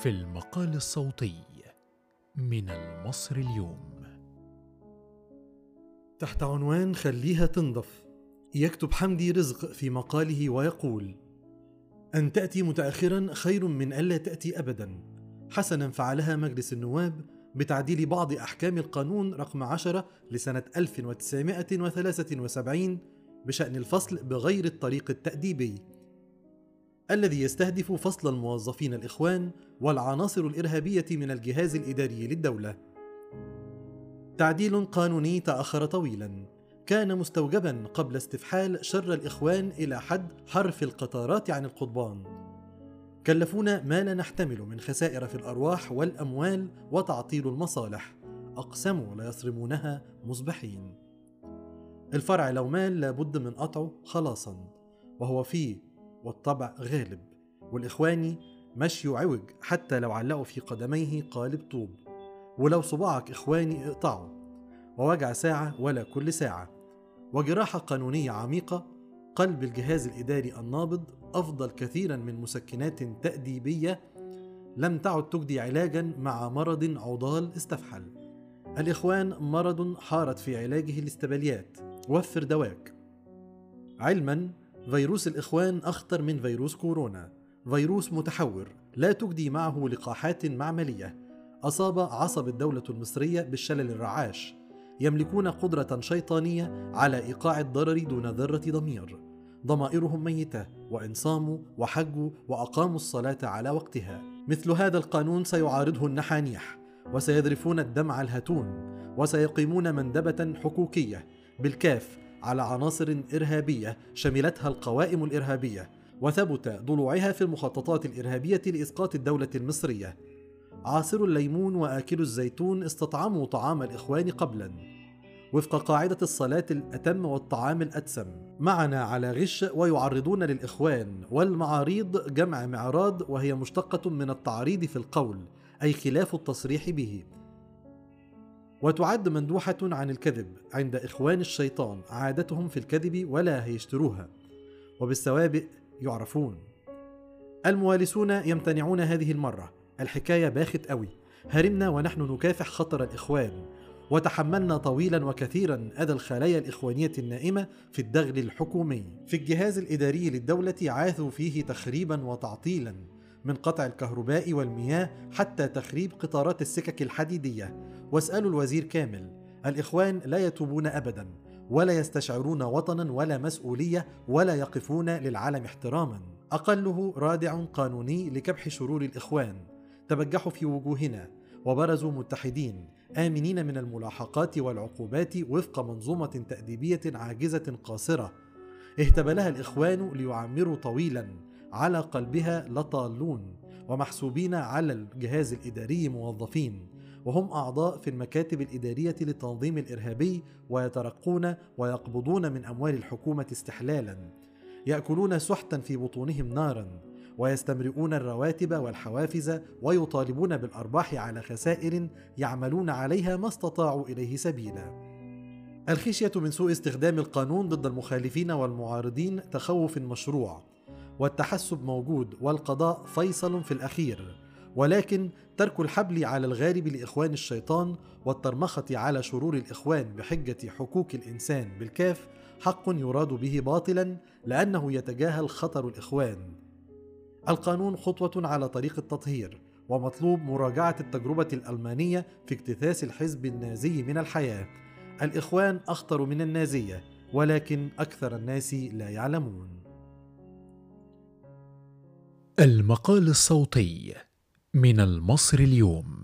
في المقال الصوتي من المصر اليوم. تحت عنوان خليها تنضف يكتب حمدي رزق في مقاله ويقول أن تأتي متأخرا خير من ألا تأتي أبدا. حسنا فعلها مجلس النواب بتعديل بعض أحكام القانون رقم 10 لسنة 1973 بشأن الفصل بغير الطريق التأديبي. الذي يستهدف فصل الموظفين الإخوان والعناصر الإرهابية من الجهاز الإداري للدولة. تعديل قانوني تأخر طويلا، كان مستوجبا قبل استفحال شر الإخوان إلى حد حرف القطارات عن القضبان. كلفونا ما لا نحتمل من خسائر في الأرواح والأموال وتعطيل المصالح، أقسموا ليصرمونها مصبحين. الفرع لو مال لابد من قطعه خلاصا، وهو فيه والطبع غالب والإخواني مشي عوج حتى لو علقوا في قدميه قالب طوب. ولو صباعك إخواني اقطعه ووجع ساعة ولا كل ساعة. وجراحة قانونية عميقة قلب الجهاز الإداري النابض أفضل كثيرا من مسكنات تأديبية لم تعد تجدي علاجا مع مرض عضال استفحل. الإخوان مرض حارت في علاجه الاستباليات. وفر دواك. علما فيروس الإخوان أخطر من فيروس كورونا. فيروس متحور لا تجدي معه لقاحات معملية. أصاب عصب الدولة المصرية بالشلل الرعاش. يملكون قدرة شيطانية على إيقاع الضرر دون ذرة ضمير. ضمائرهم ميتة وإن صاموا وحجوا وأقاموا الصلاة على وقتها. مثل هذا القانون سيعارضه النحانيح وسيذرفون الدمع الهتون وسيقيمون مندبة حقوقية. بالكاف على عناصر إرهابية شملتها القوائم الإرهابية وثبت ضلوعها في المخططات الإرهابية لإسقاط الدولة المصرية. عاصر الليمون وآكل الزيتون استطعموا طعام الإخوان قبلا. وفق قاعدة الصلاة الأتم والطعام الأتسم معنا على غش ويعرضون للإخوان والمعاريض جمع معراض وهي مشتقة من التعريض في القول أي خلاف التصريح به. وتعد مندوحة عن الكذب عند إخوان الشيطان عادتهم في الكذب ولا هيشتروها وبالسوابق يعرفون. الموالسون يمتنعون هذه المرة. الحكاية باخت قوي. هرمنا ونحن نكافح خطر الإخوان. وتحملنا طويلا وكثيرا أذى الخلايا الإخوانية النائمة في الدغل الحكومي. في الجهاز الإداري للدولة عاثوا فيه تخريبا وتعطيلا. من قطع الكهرباء والمياه حتى تخريب قطارات السكك الحديدية. واسألوا الوزير كامل. الإخوان لا يتوبون أبدا ولا يستشعرون وطنا ولا مسؤولية ولا يقفون للعالم احتراما. أقله رادع قانوني لكبح شرور الإخوان. تبجحوا في وجوهنا. وبرزوا متحدين. آمنين من الملاحقات والعقوبات وفق منظومة تأديبية عاجزة قاصرة. اهتبلها الإخوان ليعمروا طويلا. على قلبها لطالون ومحسوبين على الجهاز الإداري موظفين وهم أعضاء في المكاتب الإدارية للتنظيم الإرهابي ويترقون ويقبضون من أموال الحكومة استحلالا. يأكلون سحتا في بطونهم نارا ويستمرئون الرواتب والحوافز ويطالبون بالأرباح على خسائر يعملون عليها ما استطاعوا إليه سبيلا. الخشية من سوء استخدام القانون ضد المخالفين والمعارضين تخوف مشروع. والتحسب موجود والقضاء فيصل في الأخير. ولكن ترك الحبل على الغارب لإخوان الشيطان والترمخة على شرور الإخوان بحجة حقوق الإنسان بالكاف حق يراد به باطلا لأنه يتجاهل خطر الإخوان. القانون خطوة على طريق التطهير ومطلوب مراجعة التجربة الألمانية في اكتثاث الحزب النازي من الحياة. الإخوان أخطر من النازية ولكن أكثر الناس لا يعلمون. المقال الصوتي من المصري اليوم.